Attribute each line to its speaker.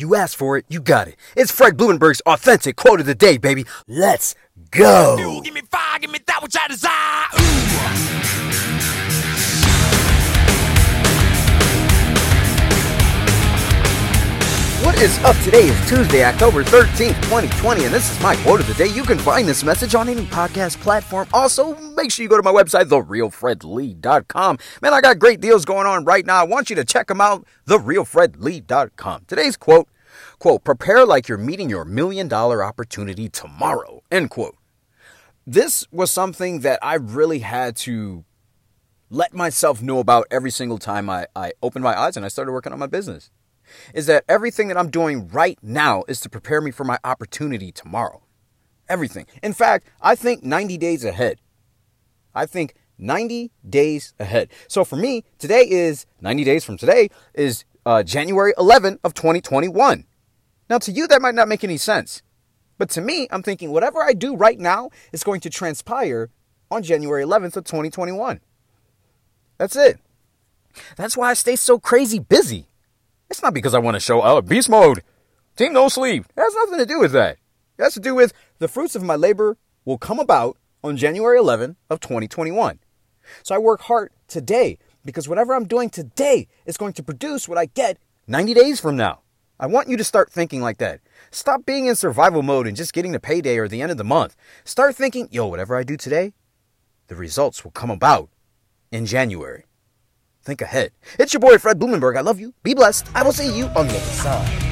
Speaker 1: You asked for it, you got it. It's Fred Blumenberg's authentic quote of the day, baby. Let's go.
Speaker 2: Give me fire, give me that which I desire.
Speaker 1: Is up? Today is Tuesday, October 13th, 2020, and this is my quote of the day. You can find this message on any podcast platform. Also, make sure you go to my website, therealfredlee.com. Man, I got great deals going on right now. I want you to check them out, therealfredlee.com. Today's quote, quote, prepare like you're meeting your million dollar opportunity tomorrow, end quote. This was something that I really had to let myself know about every single time I, I opened my eyes and I started working on my business is that everything that I'm doing right now is to prepare me for my opportunity tomorrow. Everything. In fact, I think 90 days ahead. I think 90 days ahead. So for me, today is 90 days from today is uh, January 11 of 2021. Now to you that might not make any sense. But to me, I'm thinking whatever I do right now is going to transpire on January 11th of 2021. That's it. That's why I stay so crazy busy. It's not because I want to show out beast mode. Team no sleep. It has nothing to do with that. It has to do with the fruits of my labor will come about on January 11 of 2021. So I work hard today because whatever I'm doing today is going to produce what I get 90 days from now. I want you to start thinking like that. Stop being in survival mode and just getting the payday or the end of the month. Start thinking, yo, whatever I do today, the results will come about in January. Think ahead. It's your boy Fred Blumenberg. I love you. Be blessed. I will see you on the other side.